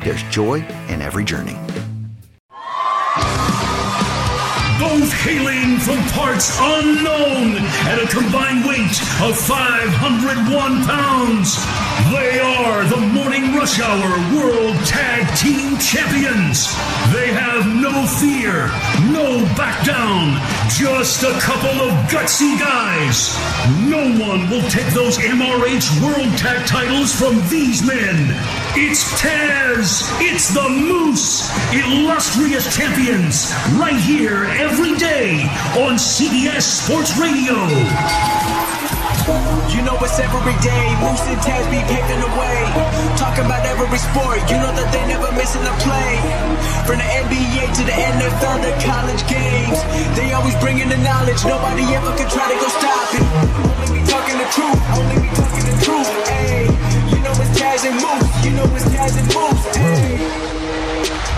there's joy in every journey. both hailing from parts unknown at a combined weight of 501 pounds. They are the Morning Rush Hour World Tag Team Champions. They have no fear, no back down, just a couple of gutsy guys. No one will take those MRH World Tag titles from these men. It's Taz, it's the Moose, illustrious champions, right here every day on CBS Sports Radio. You know it's every day. Moose and Taz be paving the way. Talking about every sport. You know that they never missing a play. From the NBA to the NFL, the college games. They always bringing the knowledge. Nobody ever could try to go stop it. Only me talking the truth. Only me talking the truth. Taz and Moose. You know it's Taz and Moose.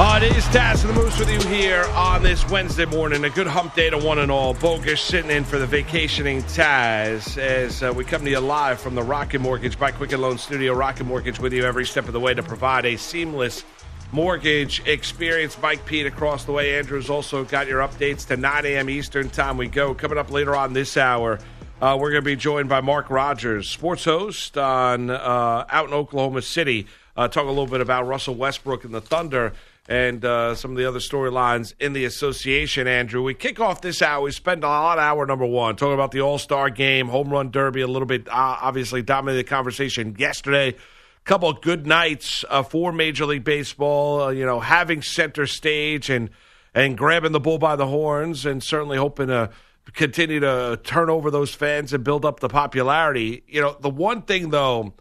Uh, it is Taz and the Moose with you here on this Wednesday morning. A good hump day to one and all. Bogus sitting in for the vacationing Taz as uh, we come to you live from the Rocket Mortgage by Quicken Loan Studio. Rocket Mortgage with you every step of the way to provide a seamless mortgage experience. Mike Pete across the way. Andrew's also got your updates to 9 a.m. Eastern time. We go coming up later on this hour. Uh, we're going to be joined by Mark Rogers, sports host on uh, out in Oklahoma City. Uh, talk a little bit about Russell Westbrook and the Thunder and uh, some of the other storylines in the association, Andrew. We kick off this hour. We spend a lot of hour number one talking about the All Star game, home run derby, a little bit uh, obviously dominated the conversation yesterday. Couple of good nights uh, for Major League Baseball, you know, having center stage and and grabbing the bull by the horns, and certainly hoping to continue to turn over those fans and build up the popularity. You know, the one thing though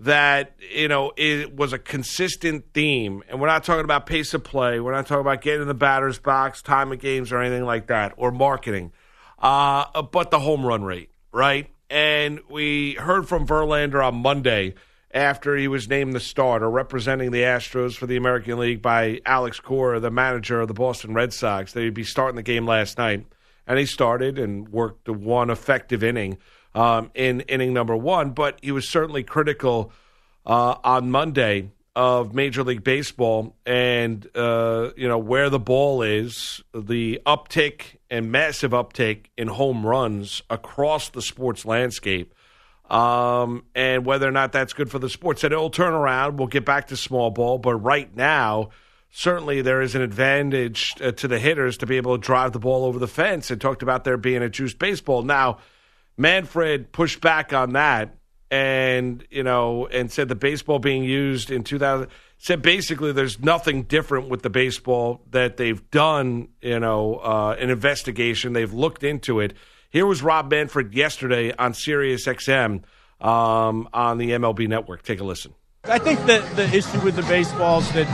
that you know it was a consistent theme and we're not talking about pace of play we're not talking about getting in the batter's box time of games or anything like that or marketing uh, but the home run rate right? And we heard from verlander on monday after he was named the starter representing the astros for the american league by alex cora the manager of the boston red sox. He'd be starting the game last night and he started and worked one effective inning um, in inning number one, but he was certainly critical uh, on Monday of Major League Baseball and uh, you know where the ball is, the uptick and massive uptick in home runs across the sports landscape, um, and whether or not that's good for the sport. Said it'll turn around. We'll get back to small ball, but right now. Certainly, there is an advantage uh, to the hitters to be able to drive the ball over the fence. And talked about there being a juice baseball. Now, Manfred pushed back on that and you know and said the baseball being used in 2000 said basically there's nothing different with the baseball that they've done you know uh, an investigation they've looked into it here was rob manfred yesterday on sirius xm um, on the mlb network take a listen I think that the issue with the baseballs that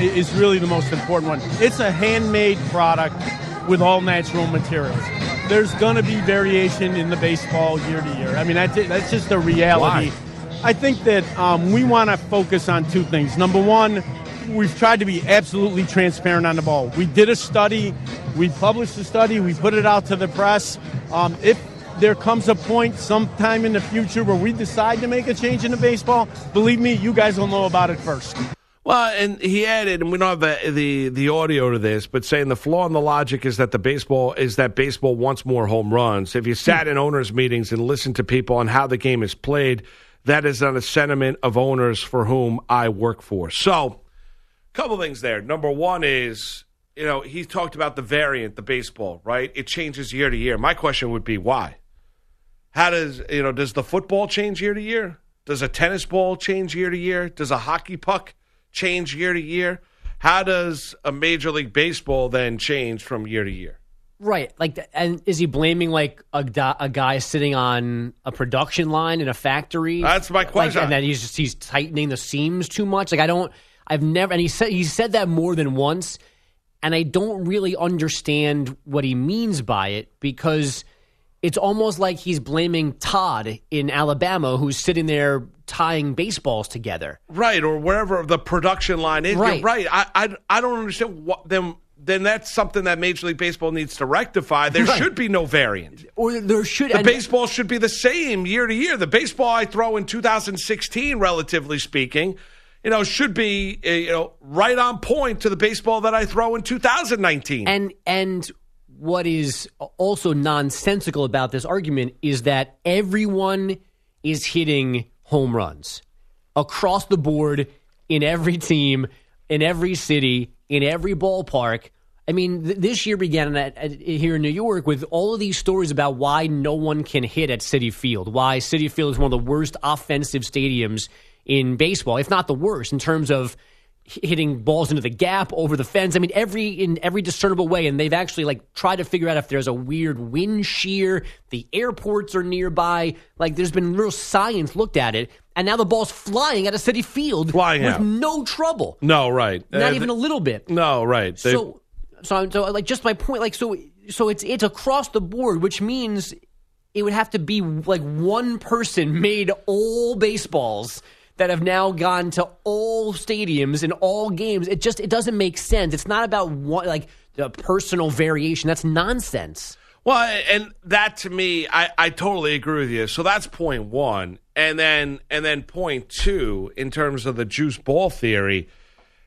is really the most important one. It's a handmade product with all natural materials there's going to be variation in the baseball year to year. I mean, that's, that's just a reality. Why? I think that um, we want to focus on two things. Number one, we've tried to be absolutely transparent on the ball. We did a study, we published a study, we put it out to the press. Um, if there comes a point sometime in the future where we decide to make a change in the baseball, believe me, you guys will know about it first. Well, and he added, and we don't have the, the, the audio to this, but saying the flaw in the logic is that the baseball is that baseball wants more home runs. If you sat in owners' meetings and listened to people on how the game is played, that is not a sentiment of owners for whom I work for. So, a couple things there. Number one is you know, he talked about the variant, the baseball, right? It changes year to year. My question would be why? How does, you know, does the football change year to year? Does a tennis ball change year to year? Does a hockey puck change year to year? How does a Major League Baseball then change from year to year? Right. Like, and is he blaming like a, a guy sitting on a production line in a factory? That's my question. Like, and then he's just he's tightening the seams too much. Like, I don't. I've never. And he said he said that more than once, and I don't really understand what he means by it because it's almost like he's blaming Todd in Alabama, who's sitting there tying baseballs together. Right, or wherever the production line is. Right. You're right. I, I, I don't understand what then. Then that's something that Major League Baseball needs to rectify. There Right. should be no variant. Or there should The and- baseball should be the same year to year. The baseball I throw in 2016, relatively speaking, you know, should be uh, you know right on point to the baseball that I throw in 2019. And and what is also nonsensical about this argument is that everyone is hitting home runs across the board in every team, in every city, in every ballpark. I mean, th- this year began at, at, here in New York with all of these stories about why no one can hit at Citi Field, why Citi Field is one of the worst offensive stadiums in baseball, if not the worst, in terms of hitting balls into the gap over the fence. I mean, every in every discernible way, and they've actually like tried to figure out if there's a weird wind shear. The airports are nearby. Like, there's been real science looked at it, and now the ball's flying at a Citi Field Flying with out. no trouble, no, right. not Uh, even a little bit. No, right. They- So, so, so, like, just my point, like, so, so it's it's across the board, which means it would have to be like one person made all baseballs that have now gone to all stadiums and all games. It just it doesn't make sense. It's not about one like the personal variation. That's nonsense. Well, and that to me, I, I totally agree with you. So that's point one, and then and then point two in terms of the juice ball theory.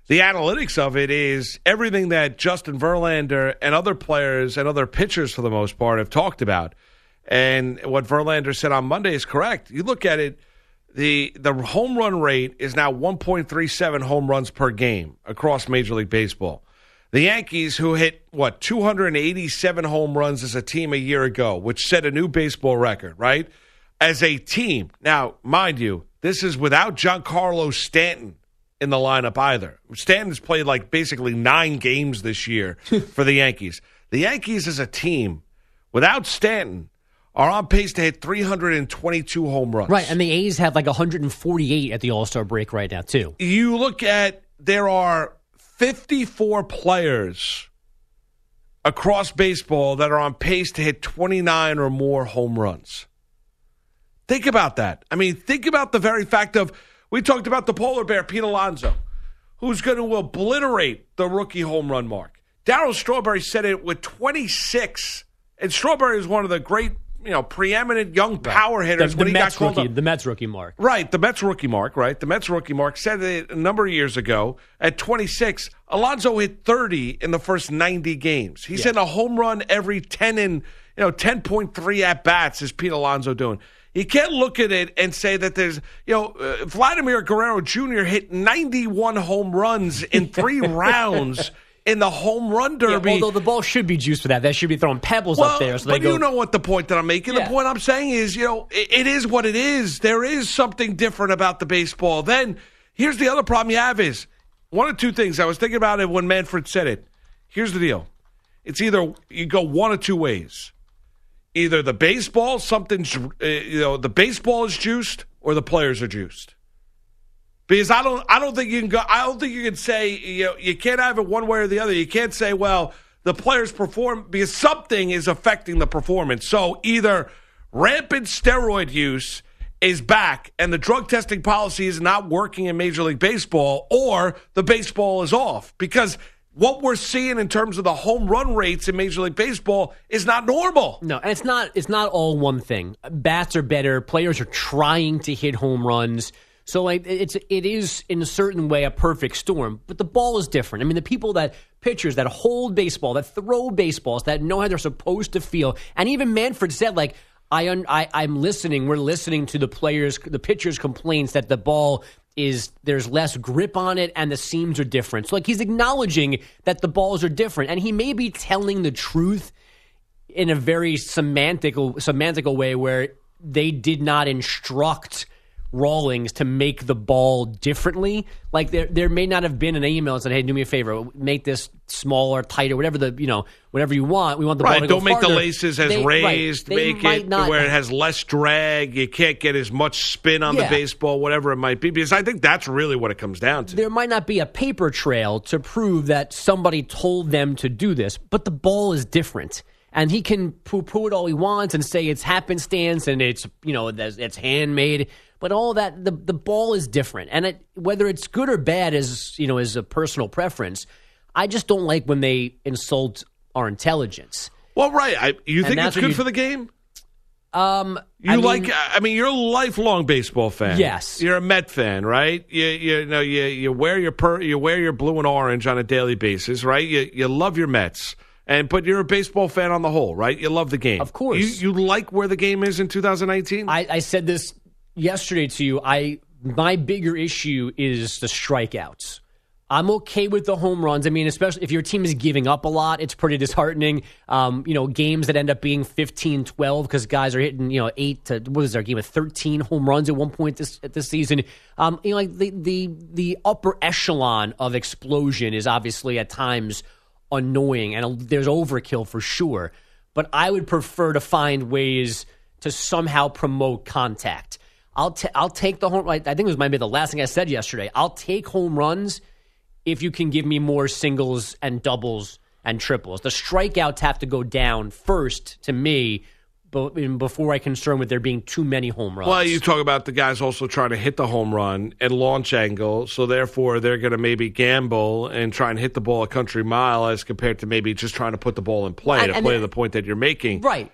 The analytics of it is everything that Justin Verlander and other players and other pitchers, for the most part, have talked about. And what Verlander said on Monday is correct. You look at it, the the home run rate is now 1.37 home runs per game across Major League Baseball. The Yankees, who hit what 287 home runs as a team a year ago, which set a new baseball record, right? As a team. Now, mind you, this is without Giancarlo Stanton in the lineup either. Stanton's played like basically nine games this year for the Yankees. The Yankees as a team, without Stanton, are on pace to hit 322 home runs. Right, and the A's have like 148 at the All Star break right now too. you look at there are 54 players across baseball that are on pace to hit 29 or more home runs. Think about that. I mean, think about the very fact of we talked about the polar bear Pete Alonso, who's going to obliterate the rookie home run mark. Darryl Strawberry said it with 26, and Strawberry is one of the great, you know, preeminent young power The, hitters the when he Mets got called rookie, up. the Mets rookie mark. Right, the Mets rookie mark, right? The Mets rookie mark said it a number of years ago at 26. Alonso hit 30 in the first 90 games. He's hitting a home run every 10 and, you know, 10.3 at bats is Pete Alonso doing. You can't look at it and say that there's, you know, uh, Vladimir Guerrero Jr. hit 91 home runs in three rounds in the home run Yeah, derby. although the ball should be juiced for that. That should be throwing pebbles up there. So but they go, you know what the point that I'm making. Yeah. The point I'm saying is, you know, it, it is what it is. There is something different about the baseball. Then here's the other problem you have is one of two things. I was thinking about it when Manfred said it. Here's the deal. It's either you go one of two ways. Either the baseball, something's, uh, you know, the baseball is juiced, or the players are juiced. Because I don't, I don't think you can go. I don't think you can say you know you can't have it one way or the other. You can't say well the players perform because something is affecting the performance. So either rampant steroid use is back and the drug testing policy is not working in Major League Baseball, or the baseball is off because what we're seeing in terms of the home run rates in Major League Baseball is not normal. No, and it's not it's not all one thing. Bats are better, players are trying to hit home runs. So like it's it is in a certain way a perfect storm, but the ball is different. I mean, the people that pitchers that hold baseball, that throw baseballs, that know how they're supposed to feel, and even Manfred said like I, un, I I'm listening. We're listening to the players, the pitchers' complaints that the ball is there's less grip on it and the seams are different. So like he's acknowledging that the balls are different, and he may be telling the truth in a very semantical semantical way where they did not instruct Rawlings to make the ball differently. Like there, there may not have been an email that said, "Hey, do me a favor, make this smaller, tighter, whatever the you know, whatever you want. We want the right. ball to Don't go make farther." the laces as They- raised. They Make it not- where it has less drag. You can't get as much spin on Yeah. the baseball, whatever it might be. Because I think that's really what it comes down to. there might not be a paper trail to prove that somebody told them to do this, but the ball is different. And he can poo poo it all he wants and say it's happenstance and it's you know it's handmade, but all that the the ball is different. And it, whether it's good or bad is you know is a personal preference. I just don't like when they insult our intelligence. Well, right. I, you think it's good you- for the game? Um, You I mean- like? I mean, you're a lifelong baseball fan. Yes. you're a Met fan, right? You you know you you wear your per, you wear your blue and orange on a daily basis, right? You you love your Mets, and but you're a baseball fan on the whole, right? You love the game, Of course. You you like where the game is in 2019. I, I said this yesterday to you. I my bigger issue is the strikeouts. I'm okay with the home runs. I mean, especially if your team is giving up a lot, it's pretty disheartening. Um, you know, games that end up being 15, 12 because guys are hitting, you know, eight to what is our game of 13 home runs at one point this this season. Um, you know, like the the the upper echelon of explosion is obviously at times annoying and there's overkill for sure. But I would prefer to find ways to somehow promote contact. I'll ta- I'll take the home. I think it was maybe the last thing I said yesterday. I'll take home runs if you can give me more singles and doubles and triples. The strikeouts have to go down first to me, before I concern with there being too many home runs. Well, you talk about the guys also trying to hit the home run at launch angle, so therefore they're going to maybe gamble and try and hit the ball a country mile as compared to maybe just trying to put the ball in play And- to and play the- the point that you're making. right.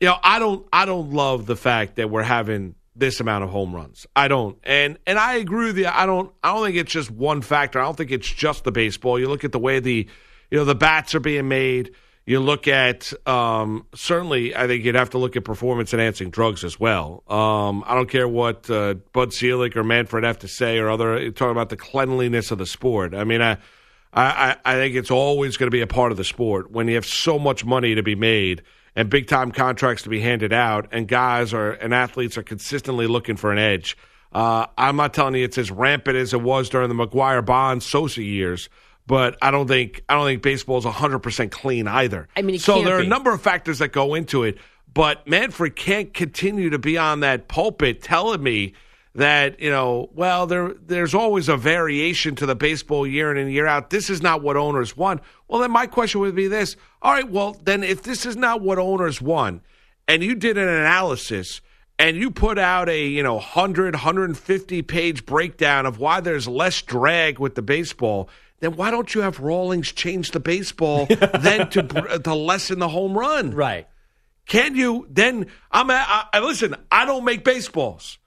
You know, I don't I don't love the fact that we're having this amount of home runs. I don't. And and I agree with you. I don't I don't think it's just one factor. I don't think it's just the baseball. You look at the way the you know the bats are being made. You look at um, certainly. I think you'd have to look at performance enhancing drugs as well. Um, I don't care what uh, Bud Selig or Manfred have to say or other talking about the cleanliness of the sport. I mean, I I, I think it's always going to be a part of the sport when you have so much money to be made and big time contracts to be handed out, and guys are and athletes are consistently looking for an edge. Uh, I'm not telling you it's as rampant as it was during the McGwire Bond Sosa years, but I don't think I don't think baseball is 100 percent clean either. I mean, it so there are be. a number of factors that go into it. But Manfred can't continue to be on that pulpit telling me that you know, well, there there's always a variation to the baseball year in and year out. This is not what owners want. Well, then my question would be this: All right, well, then if this is not what owners want, and you did an analysis and you put out a you know 100 150 page breakdown of why there's less drag with the baseball then why don't you have Rawlings change the baseball then to to lessen the home run Right. can you then? I'm. I listen. I don't make baseballs,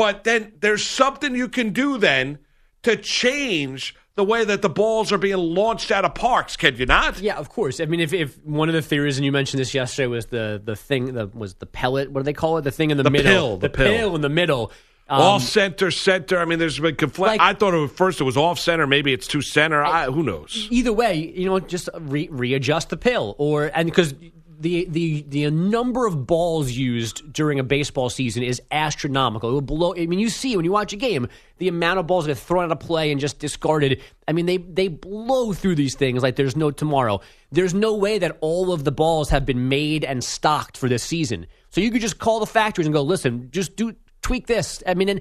but then there's something you can do then to change the way that the balls are being launched out of parks. Can you not? Yeah, of course. I mean, if, if one of the theories, and you mentioned this yesterday, was the the thing that was the pellet. What do they call it? The thing in the, The middle. pill, the pill. in the middle. Um, off center, center. I mean, there's been conflict. Like- I thought at first it was off center. Maybe it's to center. I, who knows? either way, you know, just re- readjust the pill, or and because the the the number of balls used during a baseball season is astronomical. It will blow. I mean, you see when you watch a game, the amount of balls that are thrown out of play and just discarded. I mean, they they blow through these things like there's no tomorrow. There's no way that all of the balls have been made and stocked for this season. So you could just call the factories and go, listen, just do tweak this. I mean, and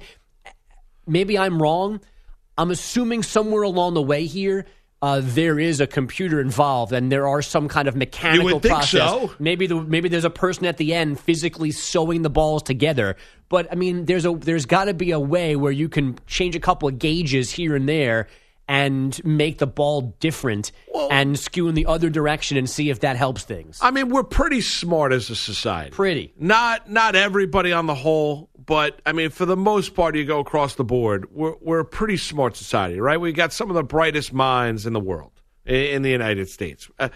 maybe I'm wrong. I'm assuming somewhere along the way here, uh, there is a computer involved, and there are some kind of mechanical You would think process. so. Maybe the maybe there's a person at the end physically sewing the balls together. But I mean, there's a there's got to be a way where you can change a couple of gauges here and there and make the ball different and skew in the other direction and see if that helps things. I mean, we're pretty smart as a society. Pretty. Not not everybody on the whole, but I mean, for the most part, you go across the board. We're we're a pretty smart society, right? We got some of the brightest minds in the world, in the United States. Uh,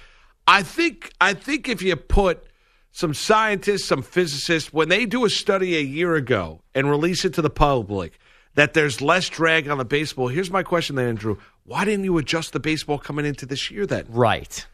I think I think if you put some scientists, some physicists, when they do a study a year ago and release it to the public that there's less drag on the baseball, here's my question then, Andrew. Why didn't you adjust the baseball coming into this year then? Right.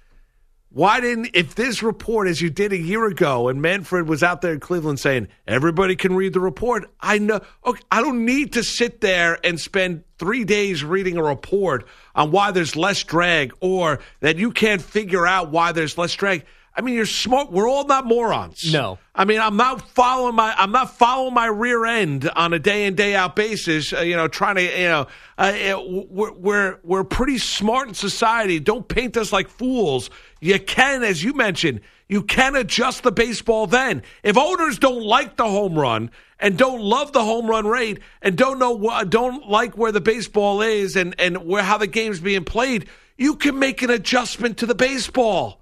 Why didn't, if this report, as you did a year ago, and Manfred was out there in Cleveland saying, everybody can read the report, I know, okay, I don't need to sit there and spend three days reading a report on why there's less drag or that you can't figure out why there's less drag. I mean, you're smart. We're all not morons. No. I mean, I'm not following my I'm not following my rear end on a day in day out basis. Uh, you know, trying to you know, uh, we're we're we're pretty smart in society. Don't paint us like fools. You can, as you mentioned, you can adjust the baseball. Then, if owners don't like the home run and don't love the home run rate and don't know don't like where the baseball is and and where how the game's being played, you can make an adjustment to the baseball.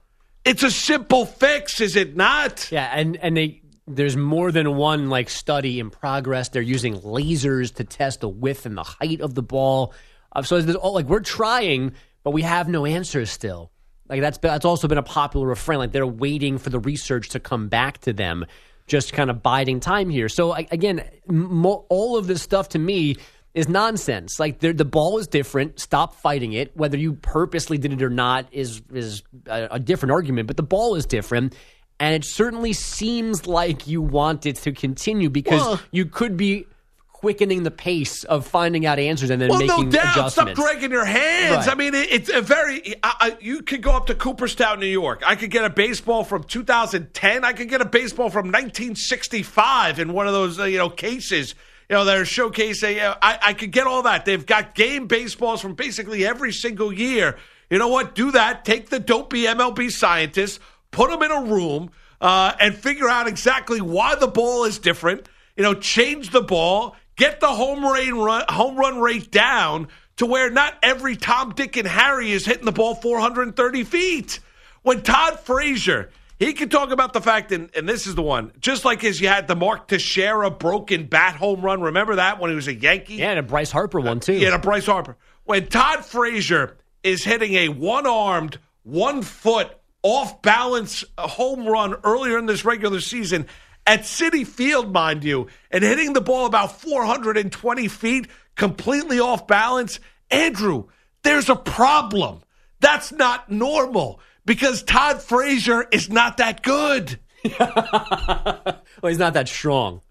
It's a simple fix, is it not? Yeah, and and they there's more than one like study in progress. They're using lasers to test the width and the height of the ball. Uh, so there's all like we're trying, but we have no answers still. Like that's that's also been a popular refrain. Like they're waiting for the research to come back to them, just kind of biding time here. So again, mo- all of this stuff to me is nonsense. Like the ball is different. Stop fighting it. Whether you purposely did it or not is is a, a different argument. But the ball is different. And it certainly seems like you want it to continue because well, you could be quickening the pace of finding out answers and then well, making no doubt. adjustments. Stop dragging your hands. Right. I mean, it, it's a very. I, I, you could go up to Cooperstown, New York. I could get a baseball from 2010. I could get a baseball from 1965 in one of those uh, you know cases you know, they're showcasing. I, I could get all that. They've got game baseballs from basically every single year. You know what? Do that. Take the dopey MLB scientists, put them in a room, uh, and figure out exactly why the ball is different. You know, change the ball, get the home run, home run rate down to where not every Tom, Dick, and Harry is hitting the ball 430 feet. When Todd Frazier he can talk about the fact, and, and this is the one, just like as you had the Mark Teixeira broken bat home run. Remember that when he was a Yankee? Yeah, and a Bryce Harper one, too. Yeah, a Bryce Harper. When Todd Frazier is hitting a one armed, one foot, off balance uh, home run earlier in this regular season at Citi Field, mind you, and hitting the ball about 420 feet, completely off balance. Andrew, there's a problem. That's not normal because Todd Frazier is not that good. well, he's not that strong.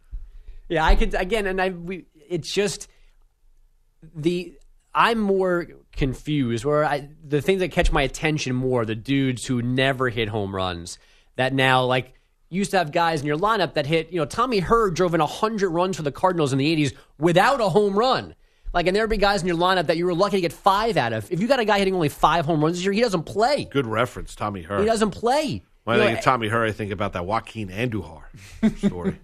Yeah, I could again, and I. We, it's just the I'm more confused. Where I the things that catch my attention more the dudes who never hit home runs that now like used to have guys in your lineup that hit. You know, Tommy Herr drove in hundred runs for the Cardinals in the '80s without a home run. Like, and there'd be guys in your lineup that you were lucky to get five out of. If you got a guy hitting only five home runs this year, he doesn't play. Good reference, Tommy Herr. He doesn't play. When I think of Tommy Herr, I think about that Joaquin Andujar story.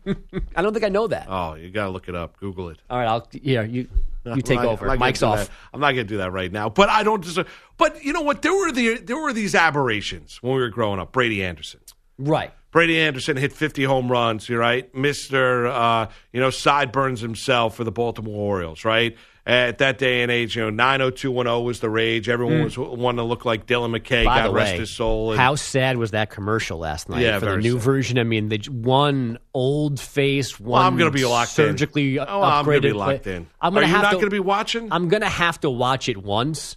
I don't think I know that. Oh, you got to look it up. Google it. All right, I'll yeah you you take not, over. Mike's off. That. I'm not going to do that right now. But I don't deserve. But you know what? There were the there were these aberrations when we were growing up. Brady Anderson. Right. Brady Anderson hit 50 home runs, You're right? Mister, uh, you know, sideburns himself for the Baltimore Orioles, right? At that day and age, you know, 90210 was the rage. Everyone mm. was wanting to look like Dylan McKay. By God rest way, his soul. And, how sad was that commercial last night yeah, for the new sad. version? I mean, the one old face, one well, I'm going to be locked surgically in. Oh, I'm going to be locked in. I'm gonna Are you not going to be watching? I'm going to have to watch it once.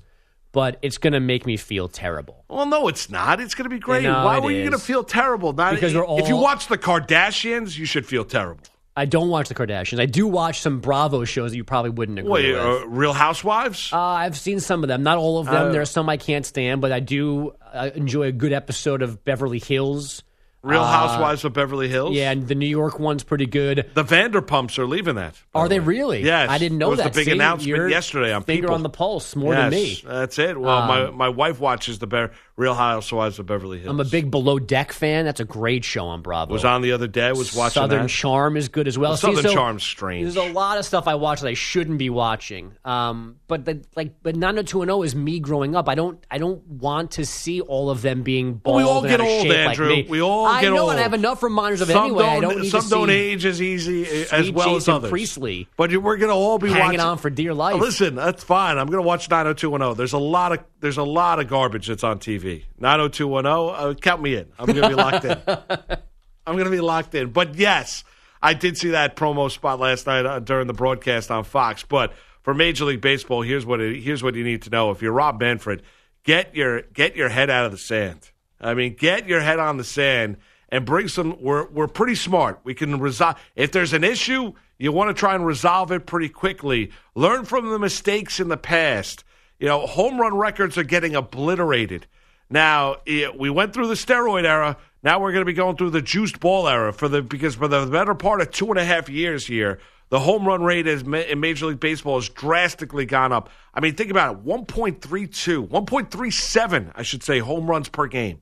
But it's going to make me feel terrible. Well, no, it's not. It's going to be great. Why were is. you going to feel terrible? Not, because we're all, if you watch the Kardashians, you should feel terrible. I don't watch the Kardashians. I do watch some Bravo shows that you probably wouldn't agree Wait, with. Uh, Real Housewives? Uh, I've seen some of them. Not all of them. Uh, there are some I can't stand, but I do uh, enjoy a good episode of Beverly Hills. Real uh, Housewives of Beverly Hills. Yeah, and the New York one's pretty good. The Vanderpumps are leaving that. Are they really? Yes. I didn't know was that. the big See, announcement yesterday on finger People. on the pulse more yes, than me. That's it. Well, um, my my wife watches the Be- Real Housewives of Beverly Hills. I'm a big Below Deck fan. That's a great show on Bravo. Was on the other day. Was watching that. Southern that. Charm is good as well. well See, Southern so Charm's strange. There's a lot of stuff I watch that I shouldn't be watching. Um, but the, like, but 90210 is me growing up. I don't, I don't want to see all of them being bald. Well, we all get old, Andrew. Like. We all I get know, old. and I have enough reminders of it some anyway. Don't, I don't some don't age as easy as well Jason as others. Priestley. But we're going to all be hanging watching. on for dear life. Listen, that's fine. I'm going to watch 90210. There's a lot of there's a lot of garbage that's on TV. 90210. Uh, count me in. I'm going to be locked in. I'm going to be locked in. But yes, I did see that promo spot last night uh, during the broadcast on Fox. But for Major League Baseball, here's what it, here's what you need to know. If you're Rob Manfred, get your get your head out of the sand. I mean, get your head on the sand and bring some. We're we're pretty smart. We can resolve if there's an issue. You want to try and resolve it pretty quickly. Learn from the mistakes in the past. You know, home run records are getting obliterated. Now we went through the steroid era. Now we're going to be going through the juiced ball era for the because for the better part of two and a half years here, the home run rate is, in Major League Baseball has drastically gone up. I mean, think about it 1.32, 1.37, I should say, home runs per game.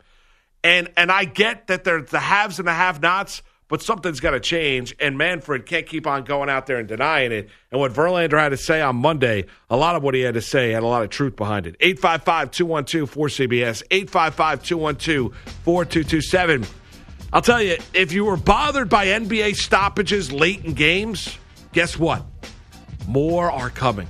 And and I get that there's the haves and the have nots, but something's got to change. And Manfred can't keep on going out there and denying it. And what Verlander had to say on Monday, a lot of what he had to say had a lot of truth behind it. 855 212 4CBS, 855 212 4227. I'll tell you, if you were bothered by NBA stoppages late in games, guess what? More are coming.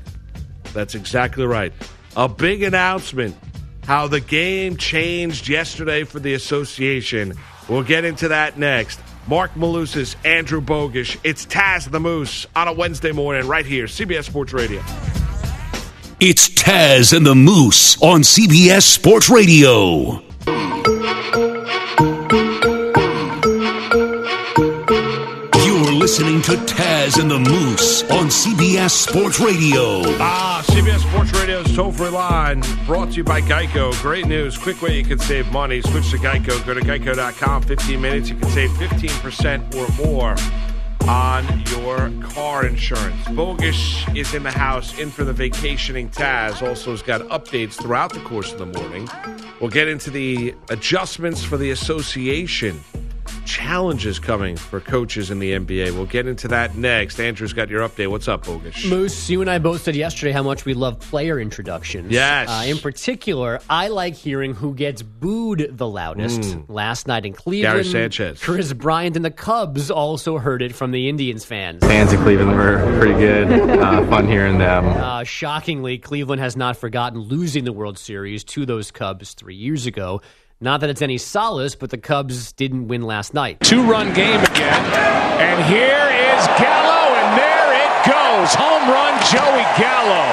That's exactly right. A big announcement how the game changed yesterday for the association. We'll get into that next. Marc Malusis, Andrew Bogusch. It's Taz the Moose on a Wednesday morning right here, CBS Sports Radio. It's Taz and the Moose on CBS Sports Radio. Listening to Taz and the Moose on CBS Sports Radio. Ah, CBS Sports Radio's toll free line brought to you by Geico. Great news. Quick way you can save money. Switch to Geico. Go to geico.com. 15 minutes. You can save 15% or more on your car insurance. Bogusch is in the house, in for the vacationing Taz. Also has got updates throughout the course of the morning. We'll get into the adjustments for the association challenges coming for coaches in the NBA. We'll get into that next. Andrew's got your update. What's up, Bogus? Moose, you and I both said yesterday how much we love player introductions. Yes. Uh, in particular, I like hearing who gets booed the loudest. Mm. Last night in Cleveland, Gary Sanchez. Kris Bryant and the Cubs also heard it from the Indians fans. Fans in Cleveland were pretty good. Uh, fun hearing them. Uh, shockingly, Cleveland has not forgotten losing the World Series to those Cubs three years ago. Not that it's any solace, but the Cubs didn't win last night. Two run game again. And here is Gallo, and there it goes. Home run, Joey Gallo.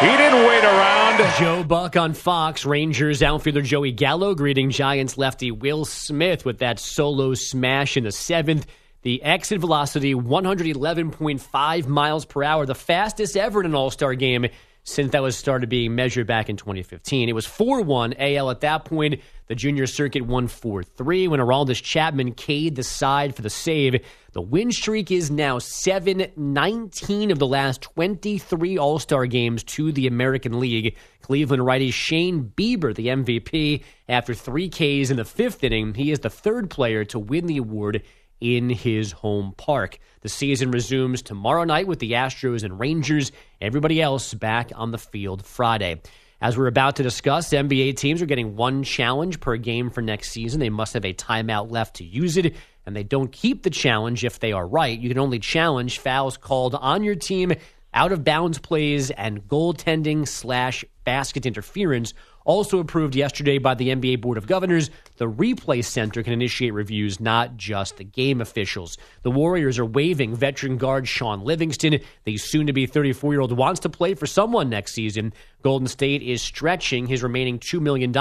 He didn't wait around. Joe Buck on Fox. Rangers outfielder Joey Gallo greeting Giants lefty Will Smith with that solo smash in the seventh. The exit velocity 111.5 miles per hour, the fastest ever in an All Star game since that was started being measured back in 2015. It was 4 1 AL at that point. The junior circuit won 4 3 when Aroldis Chapman K'd the side for the save. The win streak is now 7 19 of the last 23 All Star games to the American League. Cleveland righty Shane Bieber, the MVP, after three Ks in the fifth inning. He is the third player to win the award in his home park. The season resumes tomorrow night with the Astros and Rangers. Everybody else back on the field Friday. As we're about to discuss, NBA teams are getting one challenge per game for next season. They must have a timeout left to use it, and they don't keep the challenge if they are right. You can only challenge fouls called on your team, out of bounds plays, and goaltending slash basket interference also approved yesterday by the NBA Board of Governors, the Replay Center can initiate reviews, not just the game officials. The Warriors are waiving veteran guard Shaun Livingston. The soon to be 34 year old wants to play for someone next season. Golden State is stretching his remaining $2 million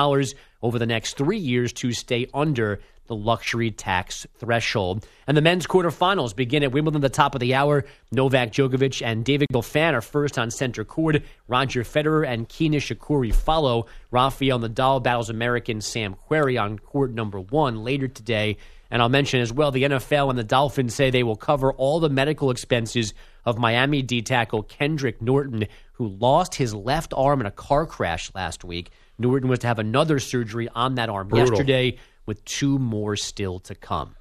over the next three years to stay under the luxury tax threshold. And the men's quarterfinals begin at Wimbledon the top of the hour. Novak Djokovic and David Goffin are first on center court. Roger Federer and Kei Nishikori follow. Rafael Nadal battles American Sam Querrey on court number one later today. And I'll mention as well the NFL and the Dolphins say they will cover all the medical expenses of Miami D tackle Kendrick Norton, who lost his left arm in a car crash last week. Norton was to have another surgery on that arm Brutal. yesterday with two more still to come.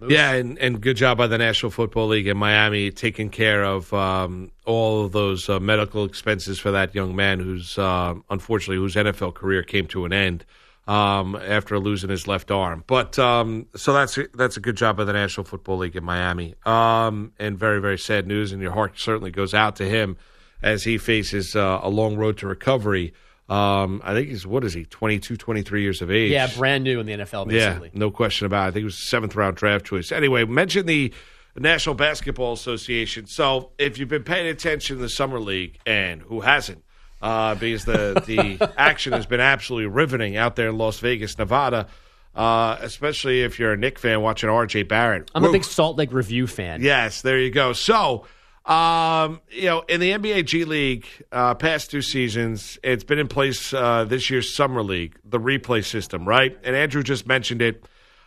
Moose? Yeah, and, and good job by the National Football League in Miami taking care of um, all of those uh, medical expenses for that young man who's uh, unfortunately whose NFL career came to an end um, after losing his left arm. But um, so that's that's a good job by the National Football League in Miami. Um, and very very sad news, and your heart certainly goes out to him as he faces uh, a long road to recovery Um, I think he's what is he 22, 23 years of age. Yeah, brand new in the NFL, basically. Yeah, no question about it. I think it was a seventh round draft choice. Anyway, mention the National Basketball Association. So if you've been paying attention to the Summer League, and who hasn't, uh, because the, the action has been absolutely riveting out there in Las Vegas, Nevada, uh, especially if you're a Knick fan watching RJ Barrett. I'm a big Salt Lake Review fan. Yes, there you go. So, um, you know, in the NBA G League, uh, past two seasons, it's been in place uh, this year's Summer League, the replay system, right? And Andrew just mentioned it.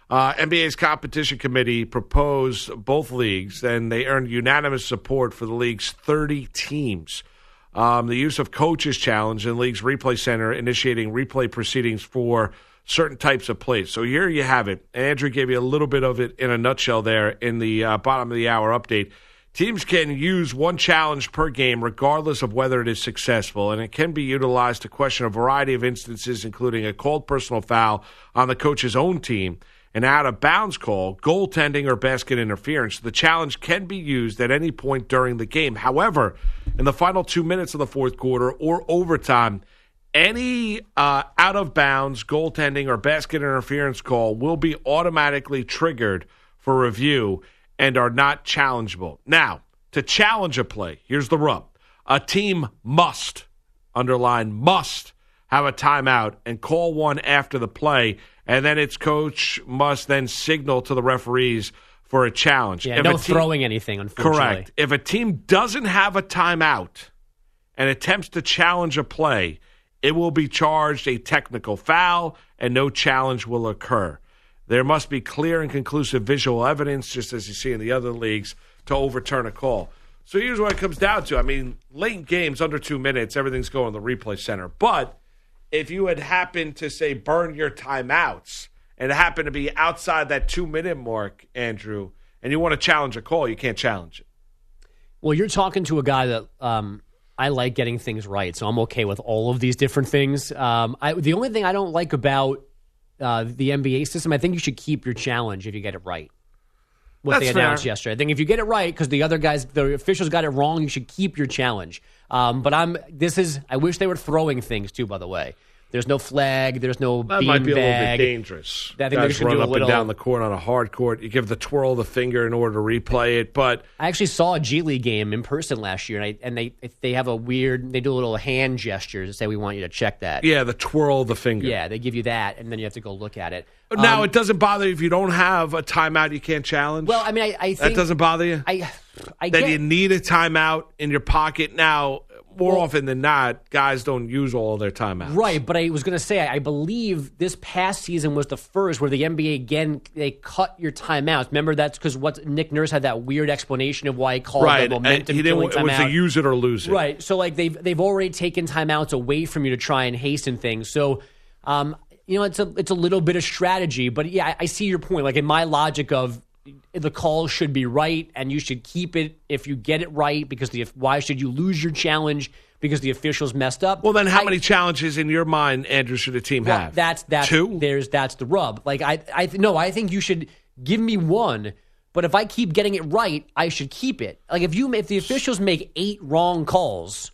Uh, NBA's competition committee proposed both leagues, and they earned unanimous support for the league's 30 teams. Um, the use of coaches challenge in league's replay center, initiating replay proceedings for certain types of plays. So here you have it. Andrew gave you a little bit of it in a nutshell there in the uh, bottom of the hour update. Teams can use one challenge per game, regardless of whether it is successful, and it can be utilized to question a variety of instances, including a called personal foul on the coach's own team, an out of bounds call, goaltending, or basket interference. The challenge can be used at any point during the game. However, in the final two minutes of the fourth quarter or overtime, any uh, out of bounds, goaltending, or basket interference call will be automatically triggered for review and are not challengeable. Now, to challenge a play, here's the rub a team must, underline must, have a timeout and call one after the play, and then its coach must then signal to the referees for a challenge. Yeah, If no team- throwing anything, unfortunately. Correct. If a team doesn't have a timeout and attempts to challenge a play, it will be charged a technical foul and no challenge will occur. There must be clear and conclusive visual evidence, just as you see in the other leagues, to overturn a call. So here's what it comes down to. I mean, late games, under two minutes, everything's going to the replay center. But if you had happened to, say, burn your timeouts and happened to be outside that two minute mark, Andrew, and you want to challenge a call, you can't challenge it. Well, you're talking to a guy that um, I like getting things right, so I'm okay with all of these different things. Um, I, the only thing I don't like about uh, the NBA system, I think you should keep your challenge if you get it right. What That's they announced fair. yesterday. I think if you get it right, because the other guys, the officials got it wrong, you should keep your challenge. Um, but I'm. This is. I wish they were throwing things too. By the way, there's no flag. There's no That might be a little bit dangerous. I think Guys run do a up little- and down the court on a hard court. You give the twirl of the finger in order to replay it, but I actually saw a G League game in person last year, and, I, and they they have a weird. They do a little hand gesture to say we want you to check that. yeah, the twirl of the finger. Yeah, they give you that, and then you have to go look at it. Now Um, it doesn't bother you if you don't have a timeout. You can't challenge. well, I mean, I, I think that doesn't bother you. I, I that get, you need a timeout in your pocket. Now, more Well- often than not, guys don't use all their timeouts. right, but I was going to say I, I believe this past season was the first where the NBA again they cut your timeouts. Remember that's because what Nick Nurse had that weird explanation of why he called Right. the And momentum he didn't. It was a use it or lose it. Right. So like they've they've already taken timeouts away from you to try and hasten things. So um, you know, it's a it's a little bit of strategy, but yeah, I, I see your point. Like in my logic of the call should be right and you should keep it if you get it right because the why should you lose your challenge because the officials messed up? Well, then, how I- many challenges in your mind, Andrew, should a team well, have? That's that's two. There's that's the rub. Like I I no, I think you should give me one. But if I keep getting it right, I should keep it. Like if you if the officials make eight wrong calls,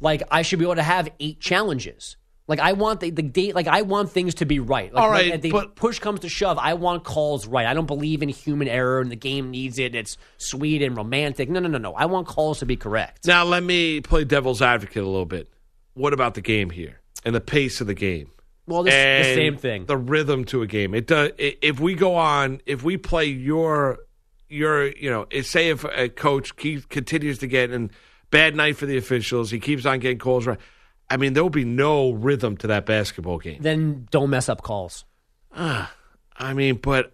like I should be able to have eight challenges. Like I want the, the date. Like I want things to be right. Like, All like, right, the but- push comes to shove, I want calls right. I don't believe in human error and the game needs it. It's sweet and romantic. No, no, no, no. I want calls to be correct. Now, let me play devil's advocate a little bit. What about the game here and the pace of the game? Well, this, the same thing. The rhythm to a game. It does. If we go on, if we play your your, you know, say if a coach keeps continues to get in bad night for the officials, he keeps on getting calls right. I mean, there will be no rhythm to that basketball game. then don't mess up calls. Ah, I mean, but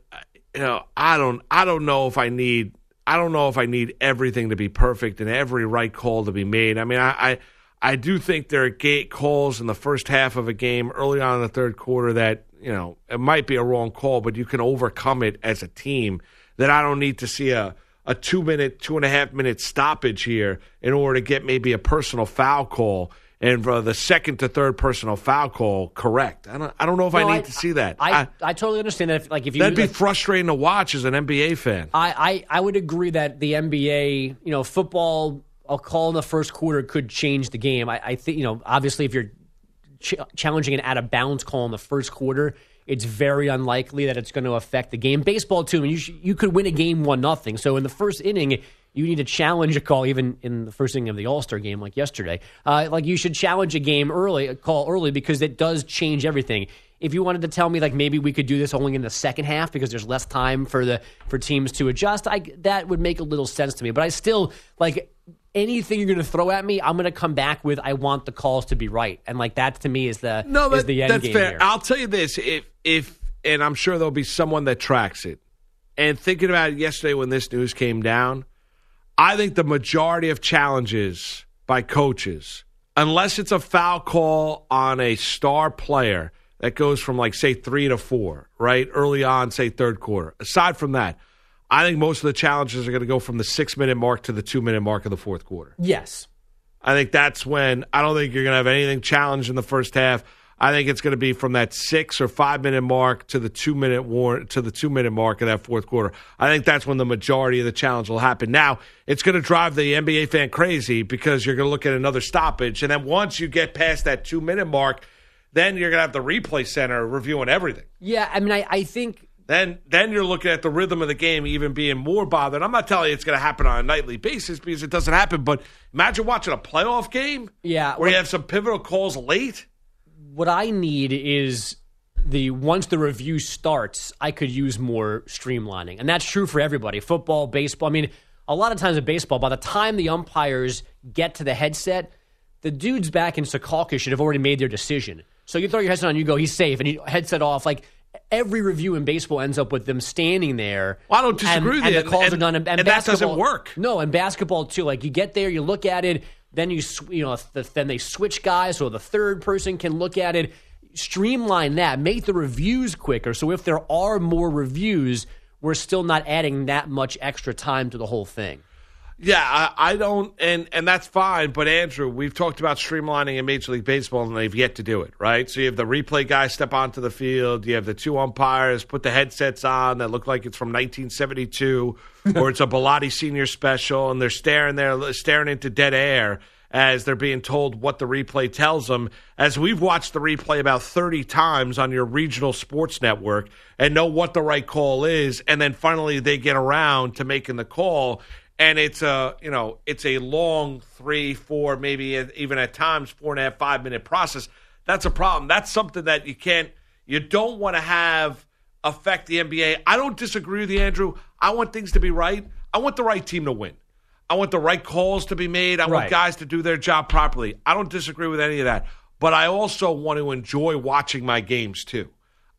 you know, I don't, I don't know if I need, I don't know if I need everything to be perfect and every right call to be made. I mean, I, I, I do think there are gate calls in the first half of a game, early on in the third quarter, that you know it might be a wrong call, but you can overcome it as a team. That I don't need to see a a two minute, two and a half minute stoppage here in order to get maybe a personal foul call. And for the second to third personal foul call, correct. I don't. I don't know if No, I need to see that. I, I, totally understand that. If, like if you That'd be like, frustrating to watch as an NBA fan. I, I I would agree that the NBA, you know, football, a call in the first quarter could change the game. I, I think, you know, obviously if you're ch- challenging an out of bounds call in the first quarter, it's very unlikely that it's going to affect the game. Baseball too, I mean, you sh- you could win a game one nothing. So in the first inning, you need to challenge a call, even in the first inning of the All Star game, like yesterday. Uh, like you should challenge a game early, a call early, because it does change everything. If you wanted to tell me like maybe we could do this only in the second half because there's less time for the for teams to adjust, I that would make a little sense to me. But I still like anything you're going to throw at me, I'm going to come back with I want the calls to be right, and like that to me is the No, is that, the end that's game fair. here. I'll tell you this: if if and I'm sure there'll be someone that tracks it. And thinking about it yesterday when this news came down, I think the majority of challenges by coaches, unless it's a foul call on a star player that goes from like say three to four, right early on, say third quarter. Aside from that, I think most of the challenges are going to go from the six minute mark to the two minute mark of the fourth quarter. yes, I think that's when I don't think you're going to have anything challenged in the first half. I think it's going to be from that six or five minute mark to the two minute war to the two minute mark of that fourth quarter. I think that's when the majority of the challenge will happen. Now it's going to drive the NBA fan crazy because you're going to look at another stoppage, and then once you get past that two minute mark, then you're going to have the replay center reviewing everything. yeah. I mean, I, I think Then then you're looking at the rhythm of the game even being more bothered. I'm not telling you it's going to happen on a nightly basis because it doesn't happen. But imagine watching a playoff game, Yeah, where you have some pivotal calls late. What I need is the once the review starts, I could use more streamlining, and that's true for everybody. Football, baseball. I mean, a lot of times in baseball, by the time the umpires get to the headset, the dudes back in Secaucus should have already made their decision. So you throw your headset on, you go, he's safe, and you headset off. Like every review in baseball ends up with them standing there. Well, I don't disagree and, with you, and the calls and- are done. And, and that doesn't work. No, and basketball too. Like you get there, you look at it, then you you know the, then they switch guys, so the third person can look at it. Streamline that, make the reviews quicker. So if there are more reviews, we're still not adding that much extra time to the whole thing. Yeah, I, I don't, and and that's fine. But Andrew, we've talked about streamlining in Major League Baseball, and they've yet to do it. Right. So you have the replay guy step onto the field. You have the two umpires put the headsets on that look like it's from 1972, or it's a Bilotti Senior special, and they're staring there, staring into dead air as they're being told what the replay tells them. As we've watched the replay about 30 times on your regional sports network and know what the right call is, and then finally they get around to making the call and it's a you know it's a long three four maybe even at times four and a half five minute process. That's a problem. That's something that you can't you don't want to have affect the nba i don't disagree with you andrew. I want things to be right. I want the right team to win. I want the right calls to be made. I want guys to do their job properly. I don't disagree with any of that. But i also want to enjoy watching my games too.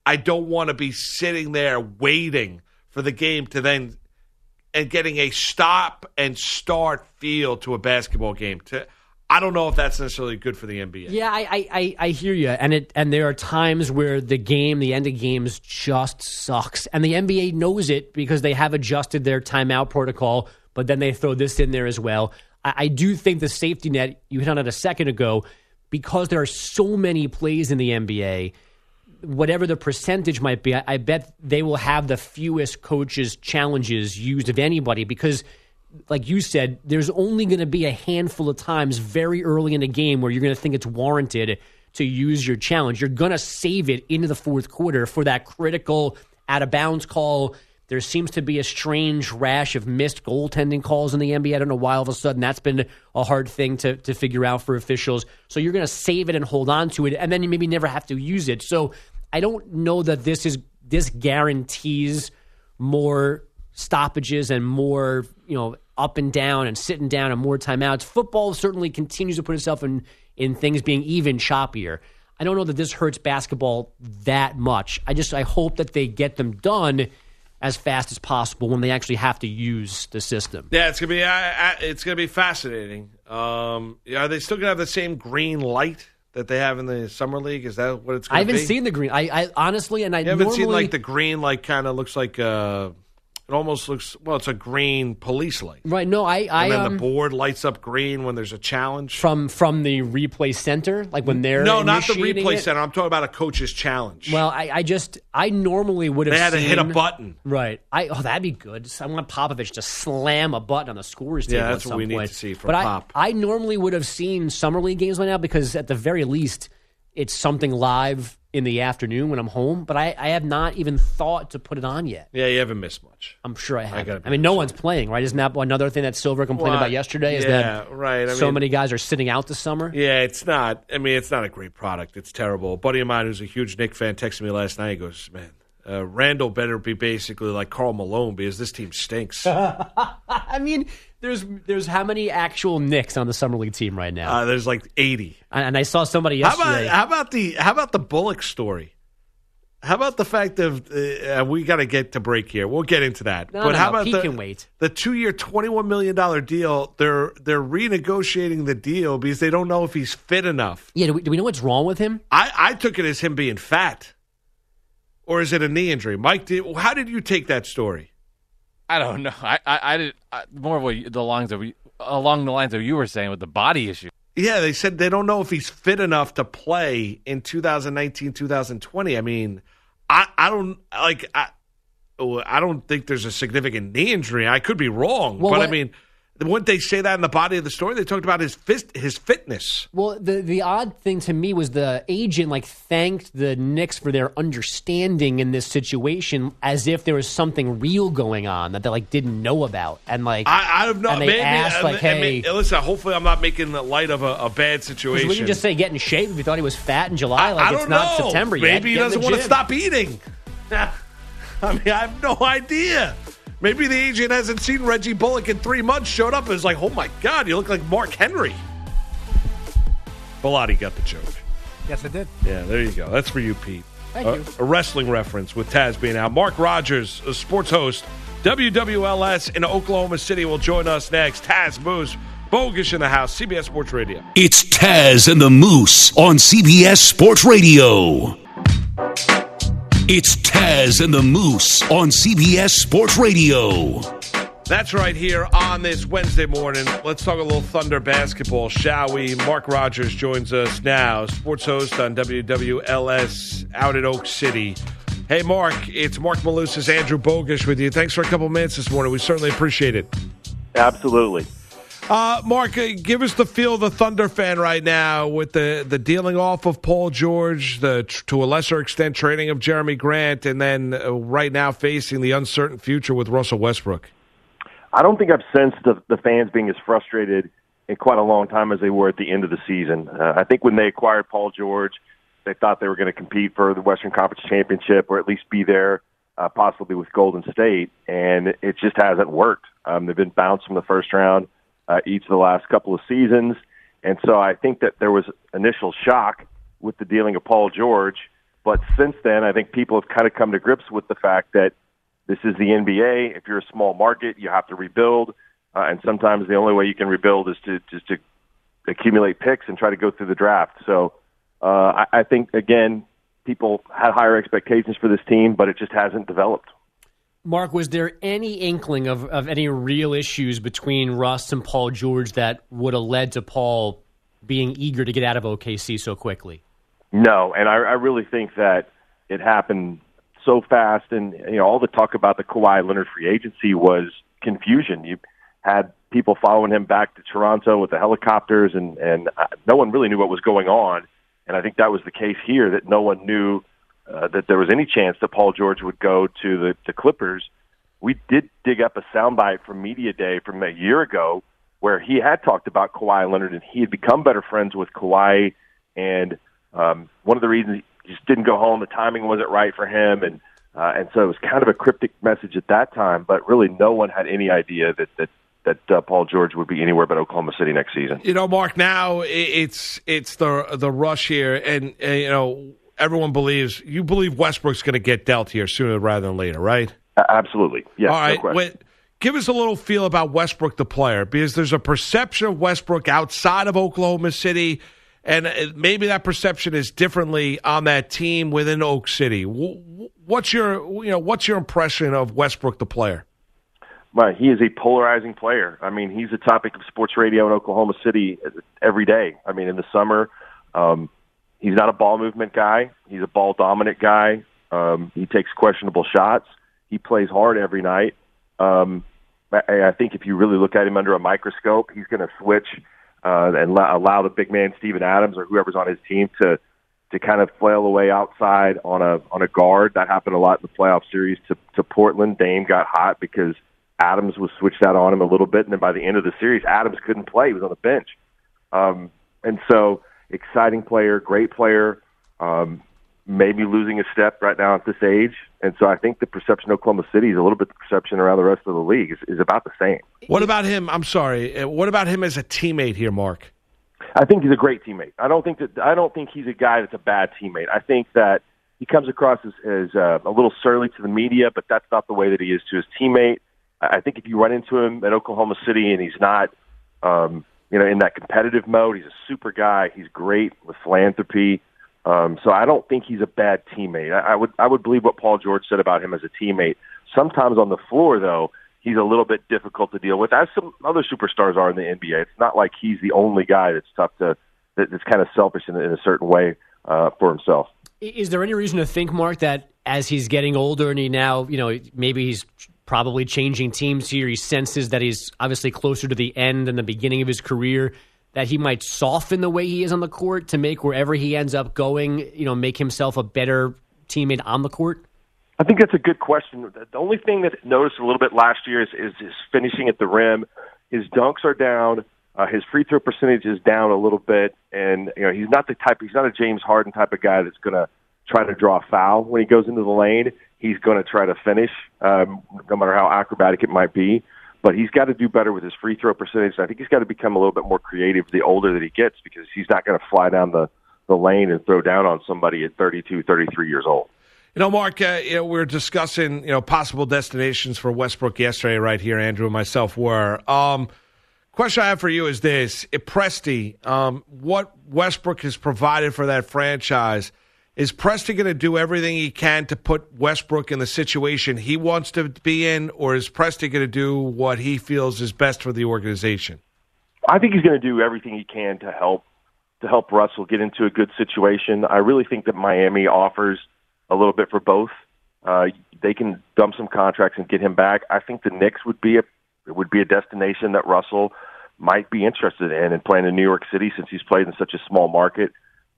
I don't want to be sitting there waiting for the game to then and getting a stop and start feel to a basketball game. To I don't know if that's necessarily good for the NBA. Yeah, I, I, I, hear you, and it and there are times where the game, the end of games, just sucks, and the NBA knows it because they have adjusted their timeout protocol, but then they throw this in there as well. I, I do think the safety net you hit on it a second ago, because there are so many plays in the NBA. Whatever the percentage might be, I, I bet they will have the fewest coaches challenges used of anybody because like you said, there's only going to be a handful of times very early in the game where you're going to think it's warranted to use your challenge. You're going to save it into the fourth quarter for that critical out of bounds call. There seems to be a strange rash of missed goaltending calls in the NBA. I don't know why all of a sudden that's been a hard thing to, to figure out for officials. So you're going to save it and hold on to it, and then you maybe never have to use it. So I don't know that this is this guarantees more stoppages and more, you know, up and down and sitting down and more timeouts. Football certainly continues to put itself in in things being even choppier. I don't know that this hurts basketball that much. I just I hope that they get them done as fast as possible when they actually have to use the system. Yeah, it's gonna be it's gonna be fascinating. Um, are they still gonna have the same green light that they have in the summer league? Is that what it's? I haven't be? seen the green. I, I honestly and I You haven't seen like the green, like kind of looks like uh, it almost looks well. It's a green police light, right. No, I I and then um, the board lights up green when there's a challenge. from from the replay center, like when they're no, not the replay it. center. I'm talking about a coach's challenge. Well, I, I just I normally would have they had to hit a button. Right. I oh that'd be good. I want Popovich to slam a button on the scores table. Yeah, at that's what we need to see from but Pop. I, I normally would have seen summer league games by now because at the very least, it's something live in the afternoon when I'm home, but I, I have not even thought to put it on yet. Yeah, you haven't missed much. I'm sure I have. gotta I, mean, no one's playing, right? Isn't that another thing that Silver complained Well, about yesterday? Is yeah, that right. I so mean- many guys are sitting out this summer? Yeah, it's not. I mean, it's not a great product. It's terrible. A buddy of mine who's a huge Knick fan texted me last night. He goes, "Man, uh, Randall better be basically like Karl Malone because this team stinks." I mean, there's there's how many actual Knicks on the summer league team right now? Uh, there's like eighty. and, and I saw somebody How about yesterday. how about the how about the Bullock story? How about the fact of uh, we got to get to break here? We'll get into that. No, but no, how no, about the, can wait. the two-year, twenty-one million dollar deal? They're they're renegotiating the deal because they don't know if he's fit enough. yeah, do we, do we know what's wrong with him? I, I took it as him being fat, or is it a knee injury? Mike, did, how did you take that story? I don't know. I I, I did I, more of what you- the lines of along the lines of you were saying with the body issue. Yeah, they said they don't know if he's fit enough to play in 2019, 2020. I mean, I, I don't like I, oh, I don't think there's a significant knee injury. I could be wrong, Well, but I mean, wouldn't they say that in the body of the story? They talked about his fist, his fitness. Well, the the odd thing to me was the agent like thanked the Knicks for their understanding in this situation, as if there was something real going on that they like didn't know about, and like I, I have not. And they maybe, asked, uh, like, I hey- listen. Hopefully, I'm not making the light of a, a bad situation. we can just say get in shape if you thought he was fat in July, like I it's don't not know. September yet. Maybe he doesn't want to stop eating. I mean, I have no idea. Maybe the agent hasn't seen Reggie Bullock in three months, showed up and is like, oh my God, you look like Mark Henry. Bellotti got the joke. Yes, I did. Yeah, there you go. That's for you, Pete. Thank a, you. a wrestling reference with Taz being out. Mark Rogers, a sports host, WWLS in Oklahoma City, will join us next. Taz Moose, Bogus in the house, CBS Sports Radio. It's Taz and the Moose on CBS Sports Radio. It's Taz and the Moose on CBS Sports Radio. That's right here on this Wednesday morning. Let's talk a little Thunder basketball, shall we? Mark Rogers joins us now, sports host on WWLS out at Oak City. Hey, Mark, it's Mark Malusis, Andrew Bogusch with you. Thanks for a couple minutes this morning. We certainly appreciate it. Absolutely. Uh, Mark, uh, give us the feel of the Thunder fan right now with the, the dealing off of Paul George, the to a lesser extent trading of Jerami Grant, and then uh, right now facing the uncertain future with Russell Westbrook. I don't think I've sensed the, the fans being as frustrated in quite a long time as they were at the end of the season. Uh, I think when they acquired Paul George, they thought they were going to compete for the Western Conference championship or at least be there, uh, possibly with Golden State, and it just hasn't worked. Um, they've been bounced from the first round uh, each of the last couple of seasons, and so I think that there was initial shock with the dealing of Paul George, but since then, I think people have kind of come to grips with the fact that this is the NBA. If you're a small market, you have to rebuild, uh, and sometimes the only way you can rebuild is to just to accumulate picks and try to go through the draft. So uh, I, I think again, people had higher expectations for this team, but it just hasn't developed. Mark, was there any inkling of, of any real issues between Russ and Paul George that would have led to Paul being eager to get out of OKC so quickly? No, and I, I really think that it happened so fast, and you know all the talk about the Kawhi Leonard free agency was confusion. You had people following him back to Toronto with the helicopters, and and uh, no one really knew what was going on. And I think that was the case here that no one knew uh, that there was any chance that Paul George would go to the, the Clippers. We did dig up a soundbite from Media Day from a year ago where he had talked about Kawhi Leonard and he had become better friends with Kawhi. And um, one of the reasons he just didn't go home, the timing wasn't right for him. And, uh, and so it was kind of a cryptic message at that time, but really no one had any idea that, that, that uh, Paul George would be anywhere but Oklahoma City next season. You know, Mark. Now it's it's the the rush here, and, and you know everyone believes you believe Westbrook's going to get dealt here sooner rather than later, right? A- Absolutely. Yes, All no wait, give us a little feel about Westbrook, the player, because there's a perception of Westbrook outside of Oklahoma City, and uh, maybe that perception is differently on that team within Oak City. Wh- wh- What's your you know what's your impression of Westbrook, the player? Right. He is a polarizing player. I mean, he's a topic of sports radio in Oklahoma City every day. I mean, in the summer, um, he's not a ball movement guy. He's a ball dominant guy. Um, he takes questionable shots. He plays hard every night. Um, I, I think if you really look at him under a microscope, he's going to switch uh, and allow, allow the big man Steven Adams or whoever's on his team to to kind of flail away outside on a on a guard. That happened a lot in the playoff series to to Portland. Dame got hot because Adams was switched out on him a little bit, and then by the end of the series, Adams couldn't play; he was on the bench. Um, and so, exciting player, great player. Um, maybe losing a step right now at this age. And so I think the perception of Oklahoma City is a little bit the perception around the rest of the league is, is about the same. What about him? I'm sorry. uh, What about him as a teammate here, Mark? I think he's a great teammate. I don't think that I don't think he's a guy that's a bad teammate. I think that he comes across as, as uh, a little surly to the media, but that's not the way that he is to his teammate. I I think if you run into him at Oklahoma City and he's not, um, you know, in that competitive mode, he's a super guy. He's great with philanthropy. Um, so I don't think he's a bad teammate. I, I would I would believe what Paul George said about him as a teammate. Sometimes on the floor, though, he's a little bit difficult to deal with, as some other superstars are in the NBA. It's not like he's the only guy that's tough to that, that's kind of selfish in, in a certain way uh, for himself. Is there any reason to think, Mark, that as he's getting older and he now, you know, maybe he's probably changing teams here, he senses that he's obviously closer to the end and the beginning of his career, that he might soften the way he is on the court to make wherever he ends up going, you know, make himself a better teammate on the court? I think that's a good question. The only thing that I noticed a little bit last year is, is his finishing at the rim. His dunks are down. Uh, his free throw percentage is down a little bit, and you know he's not the type. He's not a James Harden type of guy that's going to try to draw a foul when he goes into the lane. He's going to try to finish, um, no matter how acrobatic it might be. But he's got to do better with his free throw percentage. I think he's got to become a little bit more creative the older that he gets because he's not going to fly down the the lane and throw down on somebody at 32, 33 years old. You know, Mark, uh, you know, we are discussing you know possible destinations for Westbrook yesterday, right here. Andrew and myself were. Um, question I have for you is this: Presti, um, what Westbrook has provided for that franchise, is Presti going to do everything he can to put Westbrook in the situation he wants to be in, or is Presti going to do what he feels is best for the organization? I think he's going to do everything he can to help to help Russell get into a good situation. I really think that Miami offers a little bit for both. Uh, they can dump some contracts and get him back. I think the Knicks would be a would be a destination that Russell might be interested in and playing in New York City since he's played in such a small market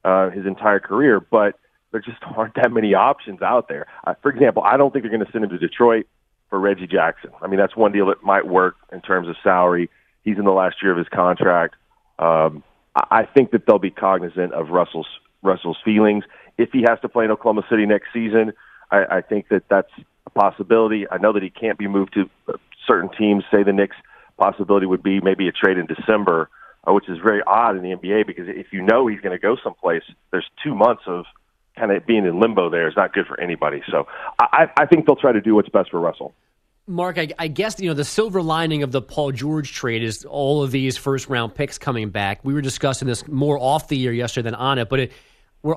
uh, his entire career. But there just aren't that many options out there. Uh, for example, I don't think they're going to send him to Detroit for Reggie Jackson. I mean, that's one deal that might work in terms of salary. He's in the last year of his contract. Um, I think that they'll be cognizant of Russell's Russell's feelings if he has to play in Oklahoma City next season. I, I think that that's a possibility. I know that he can't be moved to uh, certain teams. Say the Knicks possibility would be maybe a trade in December, uh, which is very odd in the NBA because if you know he's going to go someplace, there's two months of kind of being in limbo there is not good for anybody. So I, I think they'll try to do what's best for Russell. Mark, I, I guess you know the silver lining of the Paul George trade is all of these first round picks coming back. We were discussing this more off the year yesterday than on it, but it,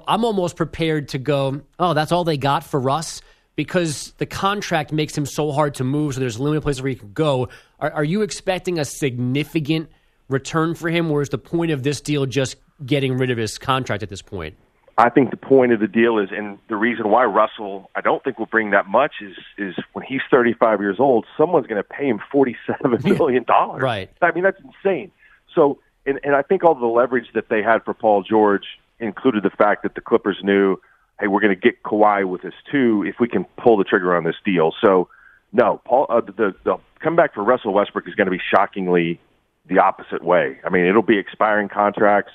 I'm almost prepared to go. Oh, that's all they got for Russ because the contract makes him so hard to move. So there's limited places where he can go. Are, are you expecting a significant return for him, or is the point of this deal just getting rid of his contract at this point? I think the point of the deal is, and the reason why Russell, I don't think will bring that much is, is when he's 35 years old, someone's going to pay him 47 million dollars. Right. I mean, that's insane. So, and, and I think all the leverage that they had for Paul George included the fact that the Clippers knew, hey, we're going to get Kawhi with us too if we can pull the trigger on this deal. So, no, Paul, uh, the the comeback for Russell Westbrook is going to be shockingly the opposite way. I mean, it'll be expiring contracts,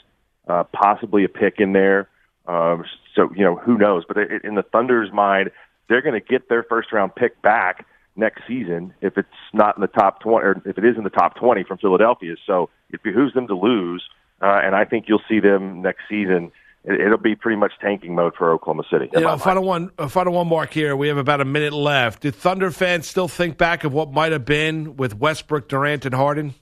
uh, possibly a pick in there. Um, so you know who knows, but it, in the Thunder's mind, they're going to get their first round pick back next season if it's not in the top twenty, or if it is in the top twenty from Philadelphia. So it behooves them to lose, uh, and I think you'll see them next season. It, it'll be pretty much tanking mode for Oklahoma City. Yeah, my a final one, final one, Mark. Here we have about a minute left. Do Thunder fans still think back of what might have been with Westbrook, Durant, and Harden?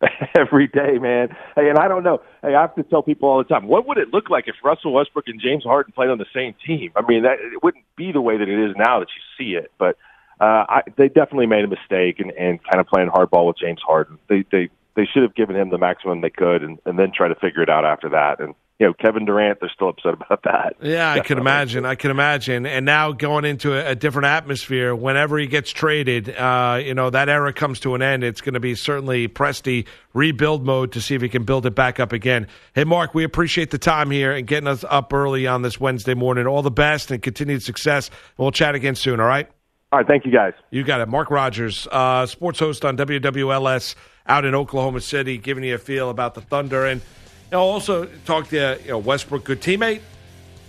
every day, man. Hey, and I don't know. Hey, I have to tell people all the time, what would it look like if Russell Westbrook and James Harden played on the same team? I mean, that it wouldn't be the way that it is now that you see it, but uh, I, they definitely made a mistake and, and kind of playing hardball with James Harden. They they they should have given him the maximum they could, and, and then try to figure it out after that. And you know, Kevin Durant, they're still upset about that. Yeah, I can imagine. I can imagine. And now going into a, a different atmosphere, whenever he gets traded, uh, you know, that era comes to an end. It's going to be certainly Presti rebuild mode to see if he can build it back up again. Hey, Mark, we appreciate the time here and getting us up early on this Wednesday morning. All the best and continued success. We'll chat again soon, all right? All right, thank you guys. You got it. Mark Rogers, uh, sports host on WWLS out in Oklahoma City, giving you a feel about the Thunder. And you know, also talk to you know, Westbrook, good teammate,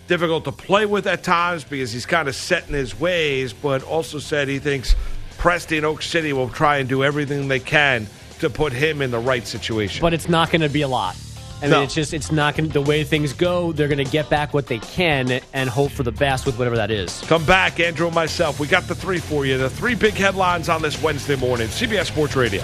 difficult to play with at times because he's kind of set in his ways, but also said he thinks Presti and Oak City will try and do everything they can to put him in the right situation. But it's not going to be a lot. I mean, No. it's just it's not going to the way things go. They're going to get back what they can and hope for the best with whatever that is. Come back, Andrew and myself. We got the three for you. The three big headlines on this Wednesday morning. CBS Sports Radio.